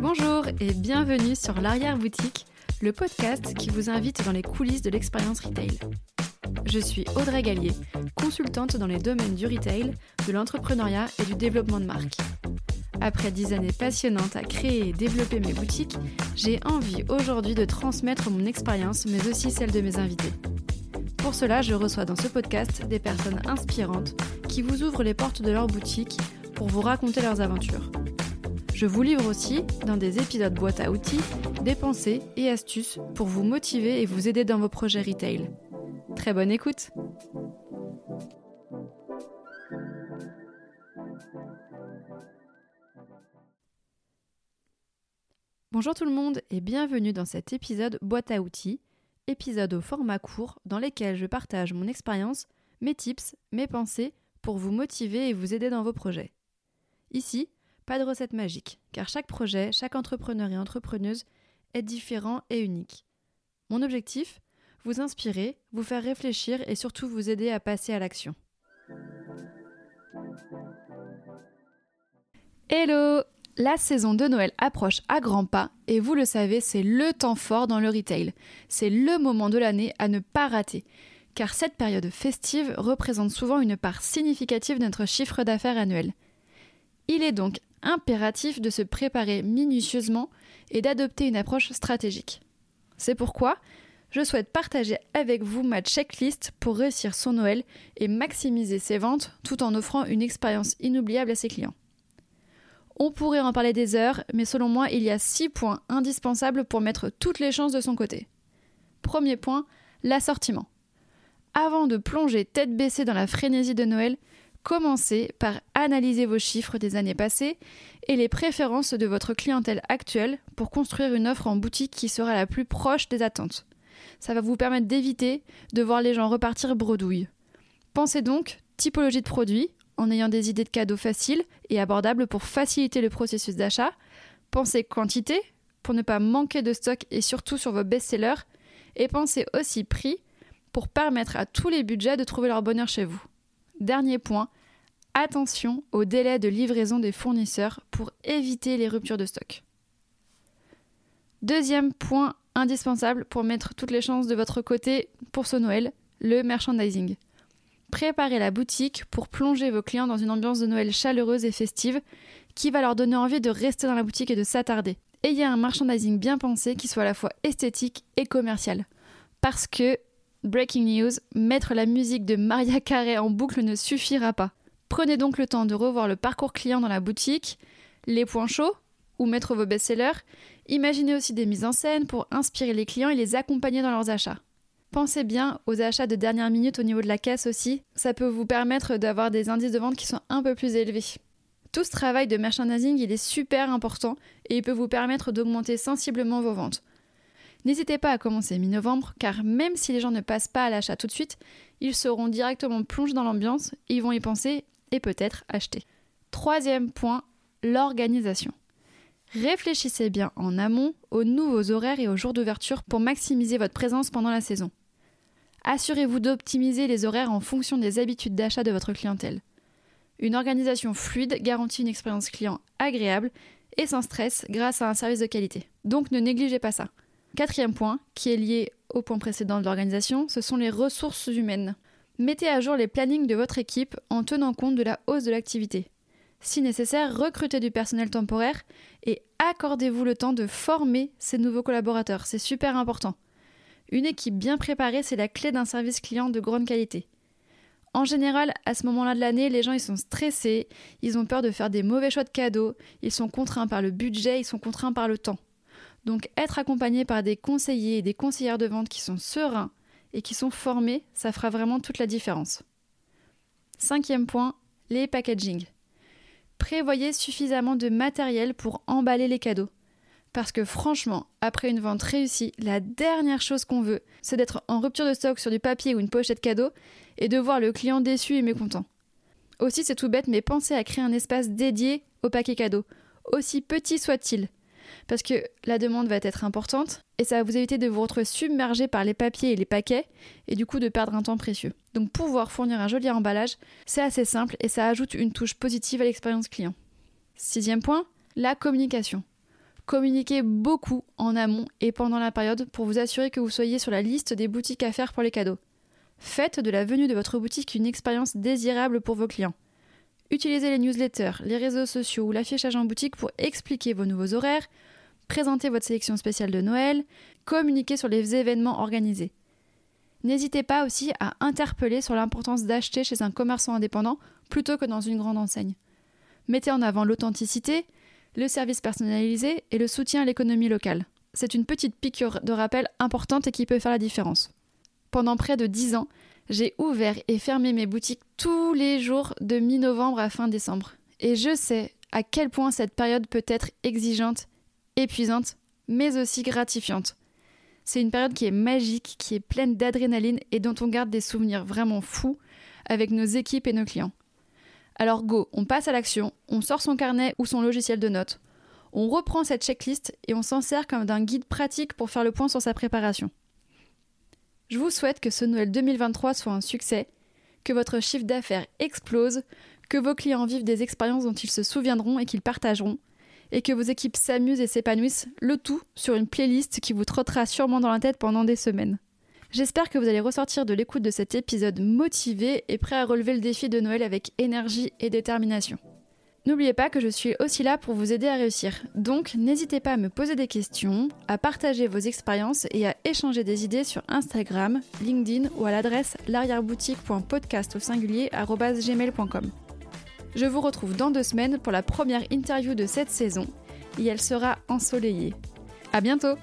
Bonjour et bienvenue sur l'arrière-boutique, le podcast qui vous invite dans les coulisses de l'expérience retail. Je suis Audrey Gallier, consultante dans les domaines du retail, de l'entrepreneuriat et du développement de marque. Après dix années passionnantes à créer et développer mes boutiques, j'ai envie aujourd'hui de transmettre mon expérience, mais aussi celle de mes invités. Pour cela, je reçois dans ce podcast des personnes inspirantes qui vous ouvrent les portes de leur boutique pour vous raconter leurs aventures. Je vous livre aussi, dans des épisodes boîte à outils, des pensées et astuces pour vous motiver et vous aider dans vos projets retail. Très bonne écoute Bonjour tout le monde et bienvenue dans cet épisode boîte à outils, épisode au format court dans lequel je partage mon expérience, mes tips, mes pensées pour vous motiver et vous aider dans vos projets. Ici, pas de recette magique, car chaque projet, chaque entrepreneur et entrepreneuse est différent et unique. Mon objectif Vous inspirer, vous faire réfléchir et surtout vous aider à passer à l'action. Hello La saison de Noël approche à grands pas et vous le savez, c'est le temps fort dans le retail. C'est le moment de l'année à ne pas rater car cette période festive représente souvent une part significative de notre chiffre d'affaires annuel. Il est donc impératif de se préparer minutieusement et d'adopter une approche stratégique. C'est pourquoi je souhaite partager avec vous ma checklist pour réussir son Noël et maximiser ses ventes tout en offrant une expérience inoubliable à ses clients. On pourrait en parler des heures, mais selon moi, il y a six points indispensables pour mettre toutes les chances de son côté. Premier point, l'assortiment. Avant de plonger tête baissée dans la frénésie de Noël, Commencez par analyser vos chiffres des années passées et les préférences de votre clientèle actuelle pour construire une offre en boutique qui sera la plus proche des attentes. Ça va vous permettre d'éviter de voir les gens repartir bredouille. Pensez donc typologie de produits en ayant des idées de cadeaux faciles et abordables pour faciliter le processus d'achat. Pensez quantité pour ne pas manquer de stock et surtout sur vos best-sellers. Et pensez aussi prix pour permettre à tous les budgets de trouver leur bonheur chez vous. Dernier point, attention au délai de livraison des fournisseurs pour éviter les ruptures de stock. Deuxième point indispensable pour mettre toutes les chances de votre côté pour ce Noël, le merchandising. Préparez la boutique pour plonger vos clients dans une ambiance de Noël chaleureuse et festive qui va leur donner envie de rester dans la boutique et de s'attarder. Ayez un merchandising bien pensé qui soit à la fois esthétique et commercial. Parce que Breaking news, mettre la musique de Maria Carey en boucle ne suffira pas. Prenez donc le temps de revoir le parcours client dans la boutique, les points chauds, ou mettre vos best-sellers. Imaginez aussi des mises en scène pour inspirer les clients et les accompagner dans leurs achats. Pensez bien aux achats de dernière minute au niveau de la caisse aussi, ça peut vous permettre d'avoir des indices de vente qui sont un peu plus élevés. Tout ce travail de merchandising, il est super important et il peut vous permettre d'augmenter sensiblement vos ventes. N'hésitez pas à commencer mi-novembre, car même si les gens ne passent pas à l'achat tout de suite, ils seront directement plongés dans l'ambiance, ils vont y penser et peut-être acheter. Troisième point, l'organisation. Réfléchissez bien en amont aux nouveaux horaires et aux jours d'ouverture pour maximiser votre présence pendant la saison. Assurez-vous d'optimiser les horaires en fonction des habitudes d'achat de votre clientèle. Une organisation fluide garantit une expérience client agréable et sans stress grâce à un service de qualité. Donc ne négligez pas ça. Quatrième point, qui est lié au point précédent de l'organisation, ce sont les ressources humaines. Mettez à jour les plannings de votre équipe en tenant compte de la hausse de l'activité. Si nécessaire, recrutez du personnel temporaire et accordez-vous le temps de former ces nouveaux collaborateurs. C'est super important. Une équipe bien préparée, c'est la clé d'un service client de grande qualité. En général, à ce moment-là de l'année, les gens ils sont stressés, ils ont peur de faire des mauvais choix de cadeaux, ils sont contraints par le budget, ils sont contraints par le temps. Donc être accompagné par des conseillers et des conseillères de vente qui sont sereins et qui sont formés, ça fera vraiment toute la différence. Cinquième point, les packaging. Prévoyez suffisamment de matériel pour emballer les cadeaux. Parce que franchement, après une vente réussie, la dernière chose qu'on veut, c'est d'être en rupture de stock sur du papier ou une pochette cadeau et de voir le client déçu et mécontent. Aussi, c'est tout bête, mais pensez à créer un espace dédié au paquet cadeau, aussi petit soit-il, parce que la demande va être importante et ça va vous éviter de vous retrouver submergé par les papiers et les paquets et du coup de perdre un temps précieux. Donc pouvoir fournir un joli emballage, c'est assez simple et ça ajoute une touche positive à l'expérience client. Sixième point, la communication. Communiquez beaucoup en amont et pendant la période pour vous assurer que vous soyez sur la liste des boutiques à faire pour les cadeaux. Faites de la venue de votre boutique une expérience désirable pour vos clients. Utilisez les newsletters, les réseaux sociaux ou l'affichage en boutique pour expliquer vos nouveaux horaires, présenter votre sélection spéciale de Noël, communiquer sur les événements organisés. N'hésitez pas aussi à interpeller sur l'importance d'acheter chez un commerçant indépendant plutôt que dans une grande enseigne. Mettez en avant l'authenticité, le service personnalisé et le soutien à l'économie locale. C'est une petite piqûre de rappel importante et qui peut faire la différence. Pendant près de 10 ans, j'ai ouvert et fermé mes boutiques tous les jours de mi-novembre à fin décembre. Et je sais à quel point cette période peut être exigeante, épuisante, mais aussi gratifiante. C'est une période qui est magique, qui est pleine d'adrénaline et dont on garde des souvenirs vraiment fous avec nos équipes et nos clients. Alors go, on passe à l'action, on sort son carnet ou son logiciel de notes, on reprend cette checklist et on s'en sert comme d'un guide pratique pour faire le point sur sa préparation. Je vous souhaite que ce Noël 2023 soit un succès, que votre chiffre d'affaires explose, que vos clients vivent des expériences dont ils se souviendront et qu'ils partageront, et que vos équipes s'amusent et s'épanouissent, le tout sur une playlist qui vous trottera sûrement dans la tête pendant des semaines. J'espère que vous allez ressortir de l'écoute de cet épisode motivé et prêt à relever le défi de Noël avec énergie et détermination. N'oubliez pas que je suis aussi là pour vous aider à réussir, donc n'hésitez pas à me poser des questions, à partager vos expériences et à échanger des idées sur Instagram, LinkedIn ou à l'adresse l'arrière-boutique.podcast au singulier. Je vous retrouve dans deux semaines pour la première interview de cette saison et elle sera ensoleillée. À bientôt!